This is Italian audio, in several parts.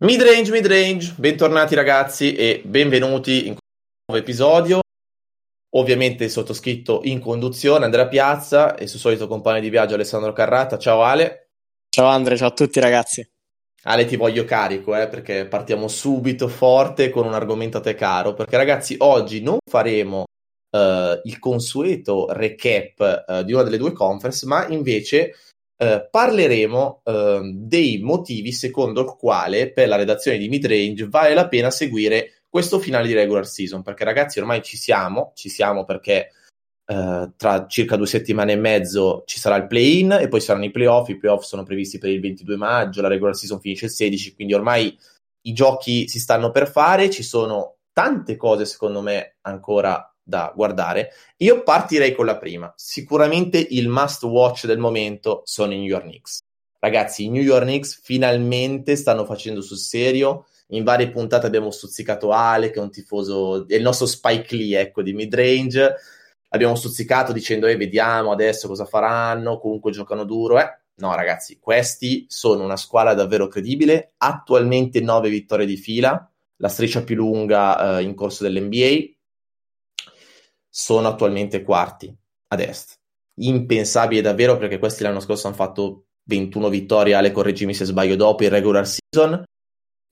Midrange, midrange, bentornati ragazzi e benvenuti in questo nuovo episodio. Ovviamente sottoscritto in conduzione, Andrea Piazza e il suo solito compagno di viaggio Alessandro Carrata. Ciao Ale. Ciao Andre, ciao a tutti ragazzi. Ale ti voglio carico eh, perché partiamo subito forte con un argomento a te caro perché ragazzi oggi non faremo uh, il consueto recap uh, di una delle due conference ma invece eh, parleremo eh, dei motivi secondo il quale per la redazione di Midrange vale la pena seguire questo finale di regular season, perché ragazzi ormai ci siamo, ci siamo perché eh, tra circa due settimane e mezzo ci sarà il play-in e poi saranno i playoff, i playoff sono previsti per il 22 maggio, la regular season finisce il 16, quindi ormai i giochi si stanno per fare, ci sono tante cose secondo me ancora da guardare. Io partirei con la prima. Sicuramente il must watch del momento sono i New York Knicks. Ragazzi, i New York Knicks finalmente stanno facendo sul serio. In varie puntate abbiamo stuzzicato Ale, che è un tifoso, è il nostro Spike Lee, ecco, di midrange. Abbiamo stuzzicato dicendo, eh, vediamo adesso cosa faranno, comunque giocano duro, eh. No, ragazzi, questi sono una squadra davvero credibile. Attualmente 9 vittorie di fila, la striscia più lunga eh, in corso dell'NBA sono attualmente quarti ad est. Impensabile davvero perché questi l'anno scorso hanno fatto 21 vittorie, Ale correggimi se sbaglio dopo il regular season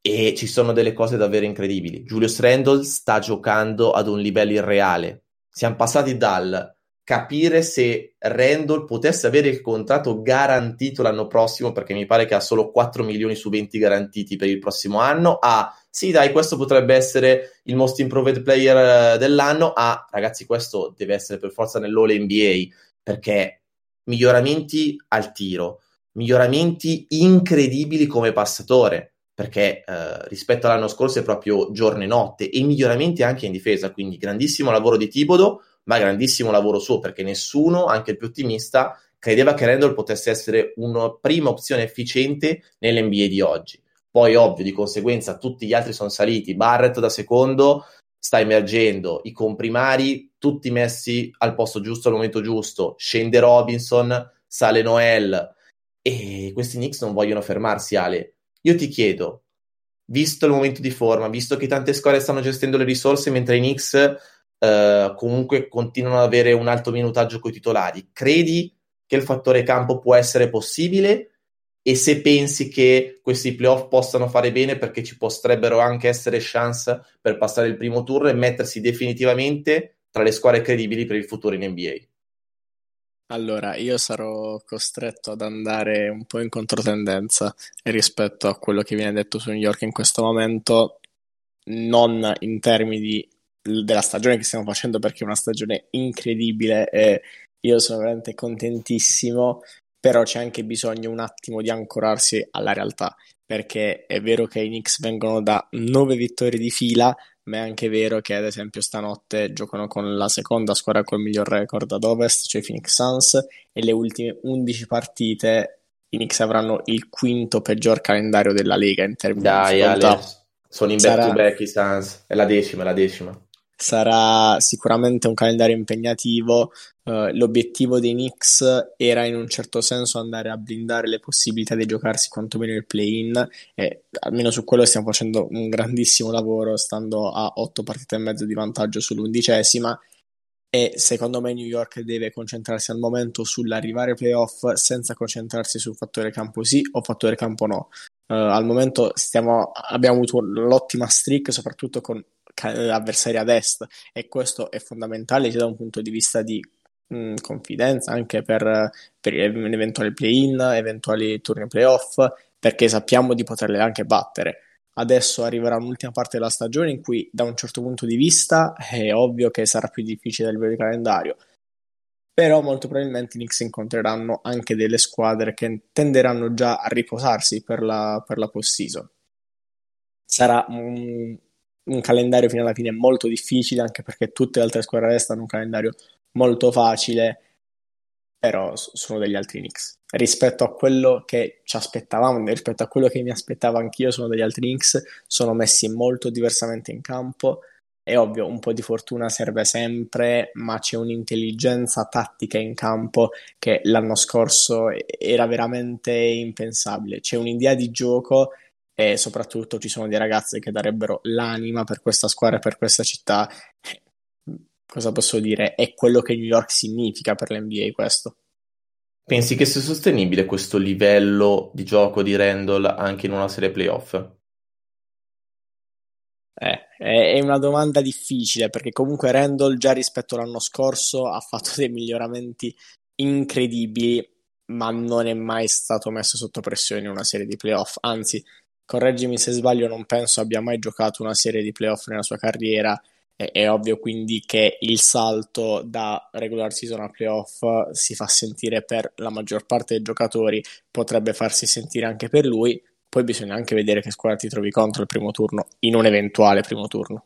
e ci sono delle cose davvero incredibili. Julius Randle sta giocando ad un livello irreale. Siamo passati dal capire se Randall potesse avere il contratto garantito l'anno prossimo, perché mi pare che ha solo 4 milioni su 20 garantiti per il prossimo anno, a sì dai, questo potrebbe essere il most improved player eh, dell'anno, a ragazzi, questo deve essere per forza nell'All NBA, perché miglioramenti al tiro, miglioramenti incredibili come passatore, perché eh, rispetto all'anno scorso è proprio giorno e notte, e miglioramenti anche in difesa, quindi grandissimo lavoro di Tibodo, ma grandissimo lavoro suo perché nessuno, anche il più ottimista, credeva che Randall potesse essere una prima opzione efficiente nell'NBA di oggi. Poi, ovvio, di conseguenza, tutti gli altri sono saliti. Barrett da secondo sta emergendo, i comprimari tutti messi al posto giusto al momento giusto. Scende Robinson, sale Noel e questi Knicks non vogliono fermarsi, Ale. Io ti chiedo, visto il momento di forma, visto che tante squadre stanno gestendo le risorse mentre i Knicks eh, comunque continuano ad avere un alto minutaggio con i titolari. Credi che il fattore campo può essere possibile? E se pensi che questi playoff possano fare bene perché ci potrebbero anche essere chance per passare il primo turno e mettersi definitivamente tra le squadre credibili per il futuro in NBA? Allora, io sarò costretto ad andare un po' in controtendenza rispetto a quello che viene detto su New York in questo momento, non in termini di della stagione che stiamo facendo perché è una stagione incredibile e io sono veramente contentissimo, però c'è anche bisogno un attimo di ancorarsi alla realtà, perché è vero che i Knicks vengono da nove vittorie di fila, ma è anche vero che ad esempio stanotte giocano con la seconda squadra col miglior record ad ovest, cioè i Phoenix Suns, e le ultime 11 partite i Knicks avranno il quinto peggior calendario della Lega in termini Dai, di difficoltà. Ale, sono in back to back i Suns, è la decima, è la decima sarà sicuramente un calendario impegnativo. Uh, l'obiettivo dei Knicks era in un certo senso andare a blindare le possibilità di giocarsi quantomeno il play-in e almeno su quello stiamo facendo un grandissimo lavoro stando a otto partite e mezzo di vantaggio sull'undicesima e secondo me New York deve concentrarsi al momento sull'arrivare ai playoff senza concentrarsi sul fattore campo sì o fattore campo no. Uh, al momento stiamo, abbiamo avuto l'ottima streak soprattutto con avversari ad est e questo è fondamentale sia da un punto di vista di mh, confidenza anche per, per eventuali play-in, eventuali turni playoff, perché sappiamo di poterle anche battere. Adesso arriverà un'ultima parte della stagione in cui, da un certo punto di vista, è ovvio che sarà più difficile a livello di calendario. Però molto probabilmente i Knicks incontreranno anche delle squadre che tenderanno già a riposarsi per la, per la post-season. Sarà un, un calendario fino alla fine molto difficile, anche perché tutte le altre squadre est hanno un calendario molto facile, però sono degli altri Knicks. Rispetto a quello che ci aspettavamo, rispetto a quello che mi aspettavo anch'io, sono degli altri Knicks, sono messi molto diversamente in campo. È ovvio, un po' di fortuna serve sempre, ma c'è un'intelligenza tattica in campo che l'anno scorso era veramente impensabile. C'è un'idea di gioco e soprattutto ci sono dei ragazzi che darebbero l'anima per questa squadra e per questa città. Cosa posso dire? È quello che New York significa per l'NBA questo. Pensi che sia sostenibile questo livello di gioco di Randall anche in una serie playoff? Eh, è una domanda difficile perché comunque Randall già rispetto all'anno scorso ha fatto dei miglioramenti incredibili, ma non è mai stato messo sotto pressione in una serie di playoff. Anzi, correggimi se sbaglio, non penso abbia mai giocato una serie di playoff nella sua carriera è, è ovvio quindi che il salto da regular season a playoff si fa sentire per la maggior parte dei giocatori, potrebbe farsi sentire anche per lui. Poi bisogna anche vedere che squadra ti trovi contro il primo turno, in un eventuale primo turno.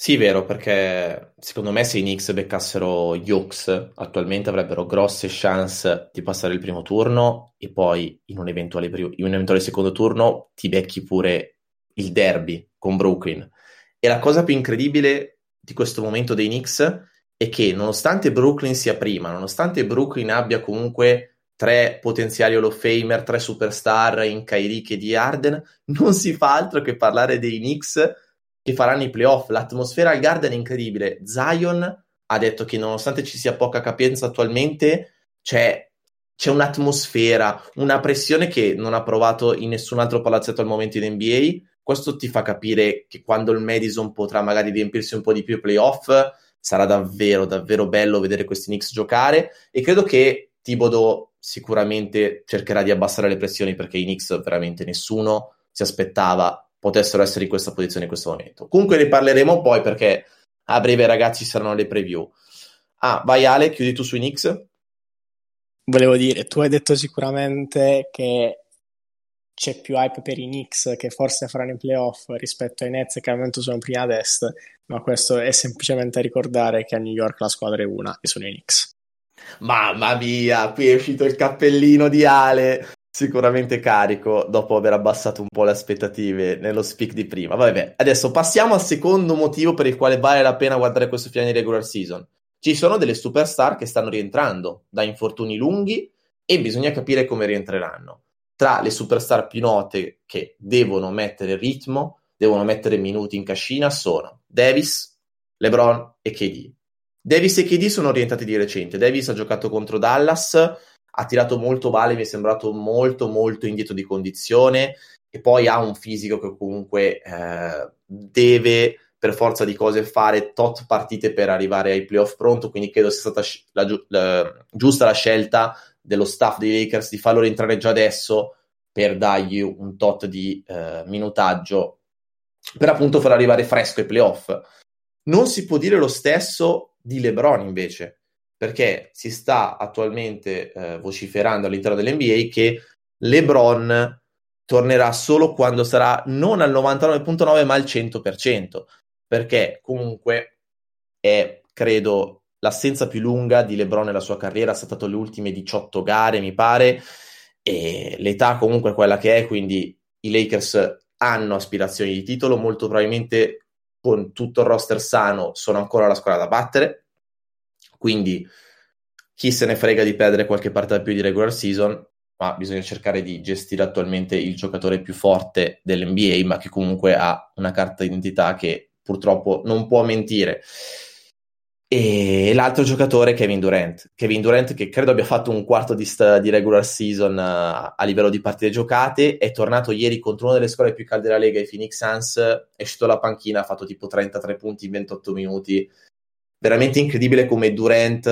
Sì, vero, perché secondo me se i Knicks beccassero gli Hawks attualmente avrebbero grosse chance di passare il primo turno e poi in un eventuale, in un eventuale secondo turno ti becchi pure il derby con Brooklyn. E la cosa più incredibile di questo momento dei Knicks è che nonostante Brooklyn sia prima, nonostante Brooklyn abbia comunque tre potenziali Hall of Famer, tre superstar in Kyrie e di Arden, non si fa altro che parlare dei Knicks che faranno i playoff. L'atmosfera al Garden è incredibile. Zion ha detto che nonostante ci sia poca capienza attualmente, c'è, c'è un'atmosfera, una pressione che non ha provato in nessun altro palazzetto al momento in NBA questo ti fa capire che quando il Madison potrà magari riempirsi un po' di più i playoff, sarà davvero, davvero bello vedere questi Knicks giocare e credo che Thibodeau sicuramente cercherà di abbassare le pressioni perché i Knicks veramente nessuno si aspettava potessero essere in questa posizione in questo momento. Comunque ne parleremo poi perché a breve ragazzi saranno le preview. Ah, vai Ale, chiudi tu sui Knicks. Volevo dire, tu hai detto sicuramente che c'è più hype per i Knicks che forse faranno i playoff rispetto ai Nets che al momento sono prima ad est, ma questo è semplicemente a ricordare che a New York la squadra è una e sono i Knicks. Mamma mia, qui è uscito il cappellino di Ale, sicuramente carico dopo aver abbassato un po' le aspettative nello speak di prima. Vabbè, adesso passiamo al secondo motivo per il quale vale la pena guardare questo finale di regular season. Ci sono delle superstar che stanno rientrando da infortuni lunghi e bisogna capire come rientreranno tra le superstar più note che devono mettere ritmo, devono mettere minuti in cascina sono Davis, LeBron e KD. Davis e KD sono orientati di recente. Davis ha giocato contro Dallas, ha tirato molto male, mi è sembrato molto molto indietro di condizione e poi ha un fisico che comunque eh, deve per forza di cose fare tot partite per arrivare ai playoff pronto, quindi credo sia stata la, la, giusta la scelta dello staff dei Lakers di farlo rientrare già adesso per dargli un tot di eh, minutaggio per appunto far arrivare fresco ai playoff. Non si può dire lo stesso di LeBron invece, perché si sta attualmente eh, vociferando all'interno dell'NBA che LeBron tornerà solo quando sarà non al 99.9 ma al 100%, perché comunque è, credo, l'assenza più lunga di LeBron nella sua carriera, è stato le ultime 18 gare, mi pare, e l'età comunque è quella che è, quindi i Lakers hanno aspirazioni di titolo, molto probabilmente con tutto il roster sano sono ancora la squadra da battere, quindi chi se ne frega di perdere qualche partita più di regular season, ma bisogna cercare di gestire attualmente il giocatore più forte dell'NBA, ma che comunque ha una carta d'identità che purtroppo non può mentire e l'altro giocatore è Kevin Durant. Kevin Durant che credo abbia fatto un quarto di, st- di regular season uh, a livello di partite giocate, è tornato ieri contro una delle squadre più calde della Lega, i Phoenix Suns, è uscito dalla panchina, ha fatto tipo 33 punti in 28 minuti. Veramente incredibile come Durant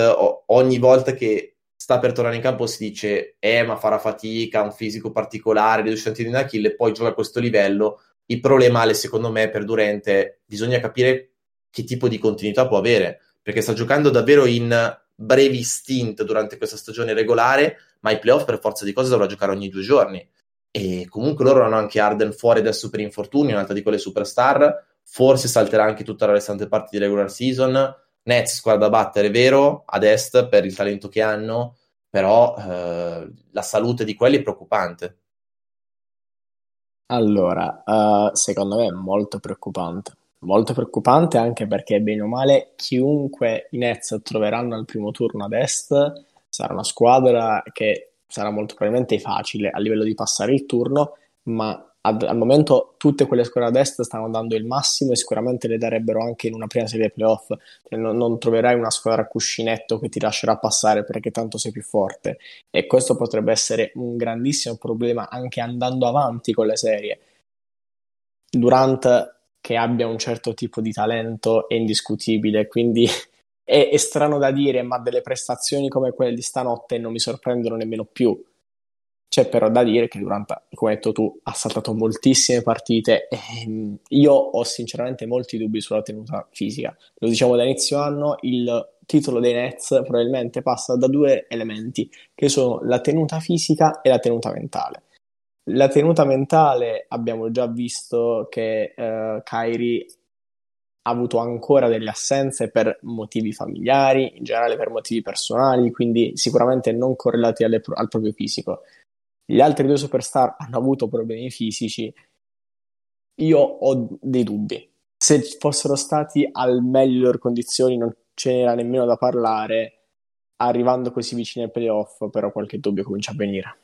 ogni volta che sta per tornare in campo si dice eh ma farà fatica, ha un fisico particolare, riduce di Achille, poi gioca a questo livello. Il problema, secondo me, per Durant è bisogna capire che tipo di continuità può avere perché sta giocando davvero in brevi stint durante questa stagione regolare, ma i playoff per forza di cose dovrà giocare ogni due giorni. E comunque loro hanno anche Arden fuori adesso per infortuni, un'altra di quelle superstar, forse salterà anche tutta la restante parte di regular season. Nets squadra da battere, vero, ad est per il talento che hanno, però eh, la salute di quelli è preoccupante. Allora, uh, secondo me è molto preoccupante molto preoccupante anche perché bene o male chiunque i Nets troveranno al primo turno ad est sarà una squadra che sarà molto probabilmente facile a livello di passare il turno, ma ad, al momento tutte quelle squadre ad est stanno dando il massimo e sicuramente le darebbero anche in una prima serie playoff. Cioè, non, non, troverai una squadra a cuscinetto che ti lascerà passare perché tanto sei più forte. E questo potrebbe essere un grandissimo problema anche andando avanti con le serie. Durant che abbia un certo tipo di talento è indiscutibile, quindi è, è strano da dire, ma delle prestazioni come quelle di stanotte non mi sorprendono nemmeno più c'è però da dire che Durant, come hai detto tu, ha saltato moltissime partite e mm, io ho sinceramente molti dubbi sulla tenuta fisica. Lo diciamo da inizio anno, il titolo dei Nets probabilmente passa da due elementi, che sono la tenuta fisica e la tenuta mentale. La tenuta mentale abbiamo già visto che uh, Kyrie ha avuto ancora delle assenze per motivi familiari, in generale per motivi personali, quindi sicuramente non correlati alle, al proprio fisico. Gli altri due superstar hanno avuto problemi fisici. Io ho dei dubbi. Se fossero stati al meglio delle loro condizioni, non ce n'era nemmeno da parlare. Arrivando così vicini ai playoff, però qualche dubbio comincia a venire.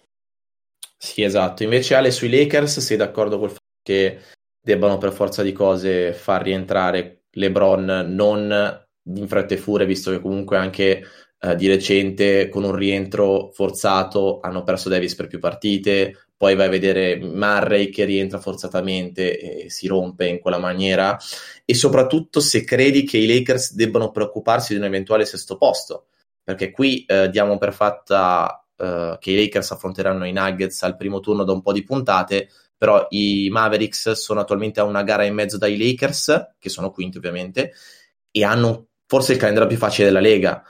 Sì, esatto. Invece Ale sui Lakers sei d'accordo col fatto che debbano per forza di cose far rientrare LeBron non in fretta e furia, visto che comunque anche eh, di recente con un rientro forzato hanno perso Davis per più partite, poi vai a vedere Murray che rientra forzatamente e si rompe in quella maniera. E soprattutto se credi che i Lakers debbano preoccuparsi di un eventuale sesto posto, perché qui eh, diamo per fatta eh, che i Lakers affronteranno i Nuggets al primo turno da un po' di puntate, però i Mavericks sono attualmente a una gara e mezzo dai Lakers, che sono quinti ovviamente, e hanno forse il calendario più facile della Lega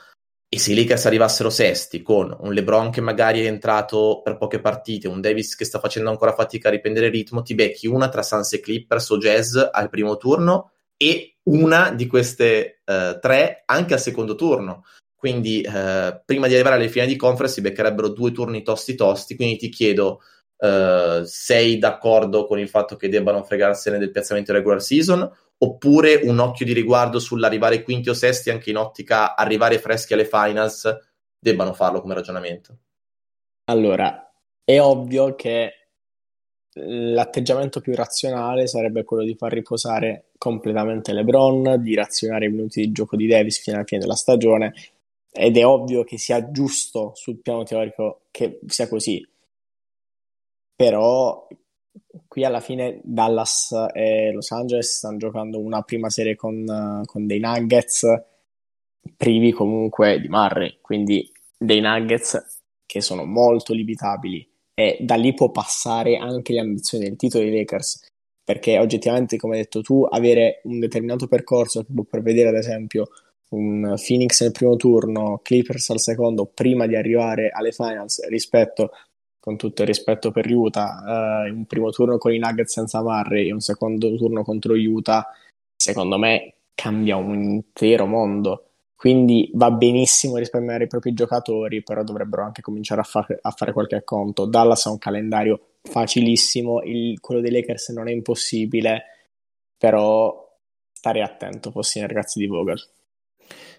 e se i Lakers arrivassero sesti con un LeBron che magari è entrato per poche partite, un Davis che sta facendo ancora fatica a riprendere ritmo, ti becchi una tra Suns e Clippers o Jazz al primo turno e una di queste uh, tre anche al secondo turno. Quindi uh, prima di arrivare alle finali di conference si beccherebbero due turni tosti tosti, quindi ti chiedo uh, sei d'accordo con il fatto che debbano fregarsene del piazzamento regular season oppure un occhio di riguardo sull'arrivare quinti o sesti anche in ottica arrivare freschi alle finals debbano farlo come ragionamento? Allora, è ovvio che l'atteggiamento più razionale sarebbe quello di far riposare completamente LeBron, di razionare i minuti di gioco di Davis fino alla fine della stagione ed è ovvio che sia giusto sul piano teorico che sia così. Però qui alla fine Dallas e Los Angeles stanno giocando una prima serie con, con dei Nuggets privi comunque di Murray, quindi dei Nuggets che sono molto limitabili e da lì può passare anche le ambizioni del titolo dei Lakers perché oggettivamente come hai detto tu avere un determinato percorso che può prevedere ad esempio un Phoenix nel primo turno, Clippers al secondo prima di arrivare alle finals rispetto con tutto il rispetto per Utah, eh, un primo turno con i Nuggets senza Murray e un secondo turno contro Utah, secondo me cambia un intero mondo. Quindi va benissimo risparmiare i propri giocatori, però dovrebbero anche cominciare a, far, a fare qualche conto. Dallas ha un calendario facilissimo, il, quello dei Lakers non è impossibile, però stare attento, fossi nei ragazzi di Vogel.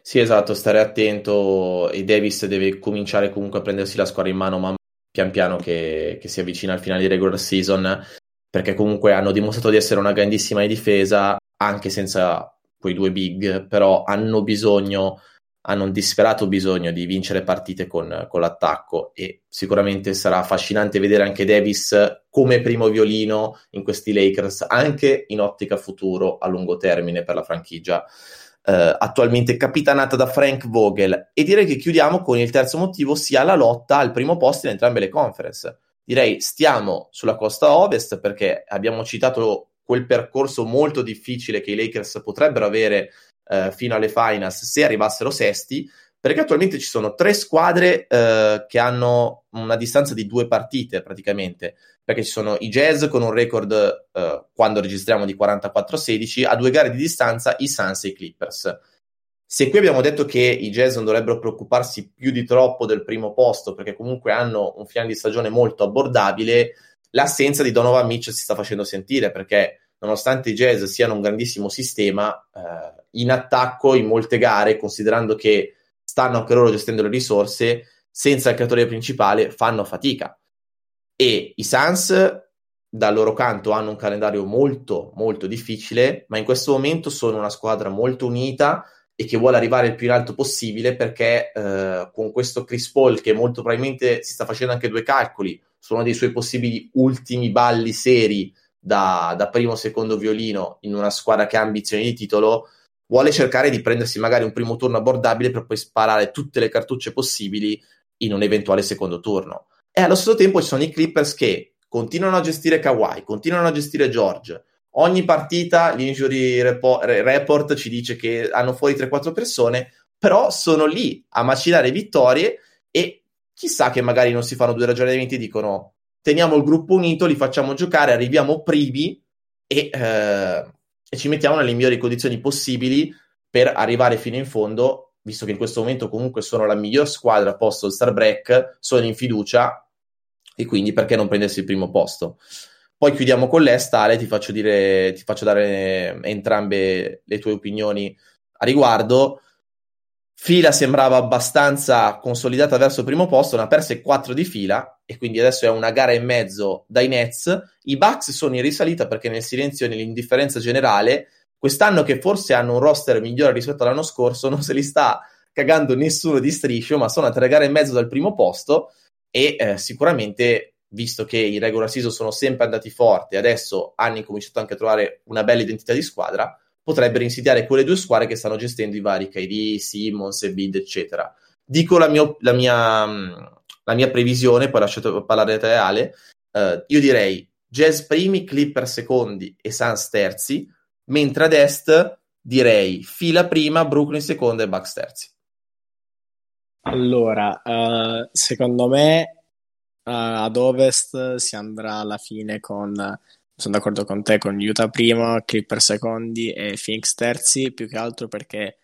Sì, esatto, stare attento e Davis deve cominciare comunque a prendersi la squadra in mano man pian piano che, che si avvicina al finale di regular season, perché comunque hanno dimostrato di essere una grandissima di difesa, anche senza quei due big, però hanno bisogno, hanno un disperato bisogno di vincere partite con, con l'attacco e sicuramente sarà affascinante vedere anche Davis come primo violino in questi Lakers, anche in ottica futuro a lungo termine per la franchigia eh, attualmente capitanata da Frank Vogel. E direi che chiudiamo con il terzo motivo, sia la lotta al primo posto in entrambe le conference. Direi stiamo sulla costa ovest perché abbiamo citato quel percorso molto difficile che i Lakers potrebbero avere eh, fino alle finals se arrivassero sesti, perché attualmente ci sono tre squadre eh, che hanno una distanza di due partite praticamente perché ci sono i Jazz con un record uh, quando registriamo di 44-16 a due gare di distanza i Suns e i Clippers. Se qui abbiamo detto che i Jazz non dovrebbero preoccuparsi più di troppo del primo posto perché comunque hanno un finale di stagione molto abbordabile, l'assenza di Donovan Mitchell si sta facendo sentire perché nonostante i Jazz siano un grandissimo sistema, uh, in attacco in molte gare, considerando che stanno anche loro gestendo le risorse, senza il creatore principale fanno fatica. E i Suns dal loro canto hanno un calendario molto molto difficile, ma in questo momento sono una squadra molto unita e che vuole arrivare il più in alto possibile perché eh, con questo Chris Paul che molto probabilmente si sta facendo anche due calcoli su uno dei suoi possibili ultimi balli seri da, da primo o secondo violino in una squadra che ha ambizioni di titolo, vuole cercare di prendersi magari un primo turno abbordabile per poi sparare tutte le cartucce possibili in un eventuale secondo turno. E allo stesso tempo ci sono i Clippers che continuano a gestire Kawhi, continuano a gestire George, ogni partita l'injury report ci dice che hanno fuori 3-4 persone, però sono lì a macinare vittorie e chissà che magari non si fanno due ragionamenti e dicono teniamo il gruppo unito, li facciamo giocare, arriviamo primi e, eh, e ci mettiamo nelle migliori condizioni possibili per arrivare fino in fondo, visto che in questo momento comunque sono la miglior squadra posto il star break, sono in fiducia e quindi perché non prendersi il primo posto? Poi chiudiamo con l'Est, Ale, ti faccio, dire, ti faccio dare entrambe le tue opinioni a riguardo. Fila sembrava abbastanza consolidata verso il primo posto, ne ha perse 4 di fila e quindi adesso è una gara e mezzo dai Nets. I Bucks sono in risalita perché nel silenzio e nell'indifferenza generale, quest'anno che forse hanno un roster migliore rispetto all'anno scorso, non se li sta cagando nessuno di striscio, ma sono a tre gare e mezzo dal primo posto e eh, sicuramente visto che i regular season sono sempre andati forti, adesso hanno incominciato anche a trovare una bella identità di squadra, potrebbero insidiare quelle due squadre che stanno gestendo i vari KD, Simmons e Bid, eccetera. Dico la, mio, la, mia, la mia, previsione, poi lasciate parlare te Ale, uh, io direi Jazz primi, Clipper secondi e Suns terzi, mentre ad est direi fila prima, Brooklyn seconda e Bucks terzi. Allora, uh, secondo me Uh, ad ovest si andrà alla fine con, sono d'accordo con te, con Utah prima, Clipper secondi e Phoenix terzi, più che altro perché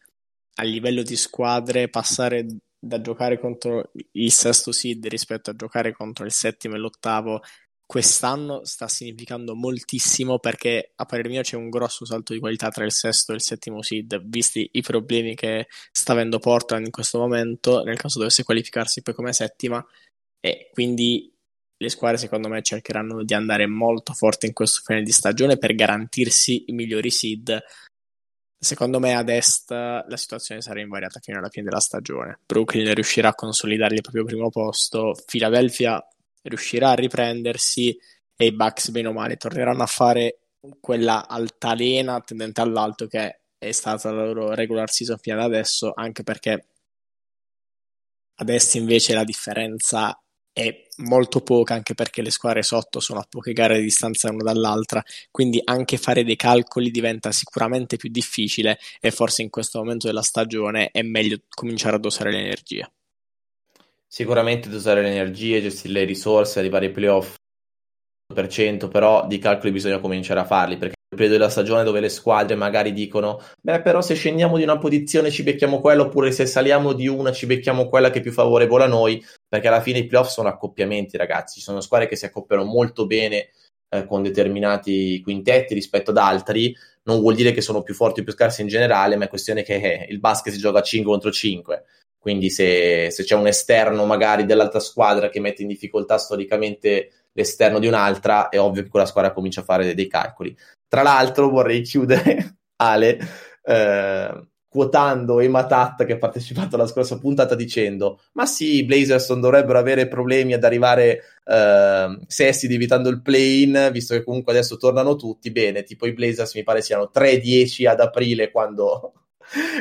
a livello di squadre passare da giocare contro il sesto seed rispetto a giocare contro il settimo e l'ottavo quest'anno sta significando moltissimo perché a parer mio c'è un grosso salto di qualità tra il sesto e il settimo seed, visti i problemi che sta avendo Portland in questo momento, nel caso dovesse qualificarsi poi come settima, e quindi le squadre secondo me cercheranno di andare molto forte in questo finale di stagione per garantirsi i migliori seed. Secondo me ad est la situazione sarà invariata fino alla fine della stagione. Brooklyn riuscirà a consolidare il proprio primo posto, Philadelphia riuscirà a riprendersi e i Bucks bene o male torneranno a fare quella altalena tendente all'alto che è stata la loro regular season fino ad adesso, anche perché ad est invece la differenza è molto poca anche perché le squadre sotto sono a poche gare di distanza l'una dall'altra, quindi anche fare dei calcoli diventa sicuramente più difficile e forse in questo momento della stagione è meglio cominciare a dosare l'energia. Sicuramente dosare le energie, gestire le risorse, arrivare ai playoff però di calcoli bisogna cominciare a farli perché è il periodo della stagione dove le squadre magari dicono beh però se scendiamo di una posizione ci becchiamo quella oppure se saliamo di una ci becchiamo quella che è più favorevole a noi perché alla fine i playoff sono accoppiamenti ragazzi. Ci sono squadre che si accoppiano molto bene eh, con determinati quintetti rispetto ad altri. Non vuol dire che sono più forti o più scarsi in generale ma è questione che eh, il basket si gioca 5 contro 5 quindi se, se c'è un esterno magari dell'altra squadra che mette in difficoltà storicamente l'esterno di un'altra, è ovvio che quella squadra comincia a fare dei, calcoli. Tra l'altro vorrei chiudere, Ale, eh, quotando Ematat che ha partecipato alla scorsa puntata dicendo ma sì, i Blazers non dovrebbero avere problemi ad arrivare eh, sesti evitando il play-in, visto che comunque adesso tornano tutti, bene, tipo i Blazers mi pare siano 3-10 ad aprile quando,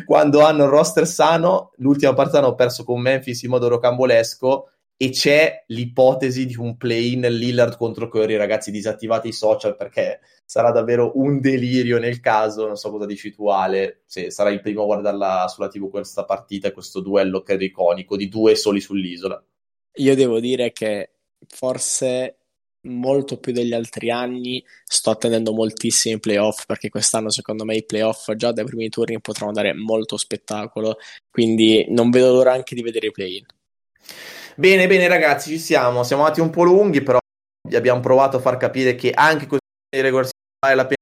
quando hanno il roster sano, l'ultima partita hanno perso con Memphis in modo rocambolesco e c'è l'ipotesi di un play-in Lillard contro Curry, ragazzi, disattivate i social perché sarà davvero un delirio nel caso, non so cosa dici tu Ale, se sarai il primo a guardarla sulla TV questa partita questo duello è iconico di due soli sull'isola. Io devo dire che forse molto più degli altri anni sto attendendo moltissimi playoff perché quest'anno secondo me i playoff già dai primi turni potranno dare molto spettacolo quindi non vedo l'ora anche di vedere i play-in Bene, bene ragazzi, ci siamo. Siamo andati un po' lunghi, però abbiamo provato a far capire che anche questo regular vale la pena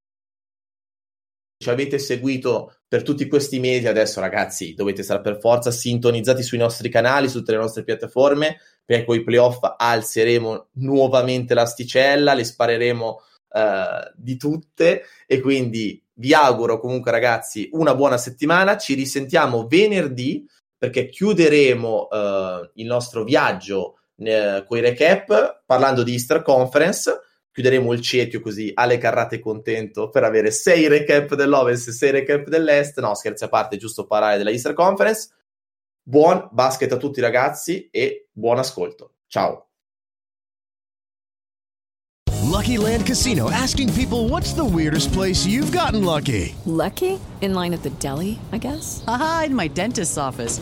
ci avete seguito per tutti questi mesi, adesso ragazzi dovete stare per forza sintonizzati sui nostri canali, su tutte le nostre piattaforme, perché con i playoff alzeremo nuovamente l'asticella, le spareremo uh, di tutte. E quindi vi auguro comunque ragazzi una buona settimana, ci risentiamo venerdì perché chiuderemo uh, il nostro viaggio uh, con i recap parlando di Easter Conference chiuderemo il cerchio così Ale Carrate contento per avere sei recap dell'Ovest e sei recap dell'Est. No, scherzi a parte, giusto parlare della Easter Conference. Buon basket a tutti ragazzi e buon ascolto. Ciao. Lucky Land Casino asking people what's the weirdest place you've gotten lucky? Lucky? In line at the deli, I guess. Aha, in my dentist's office.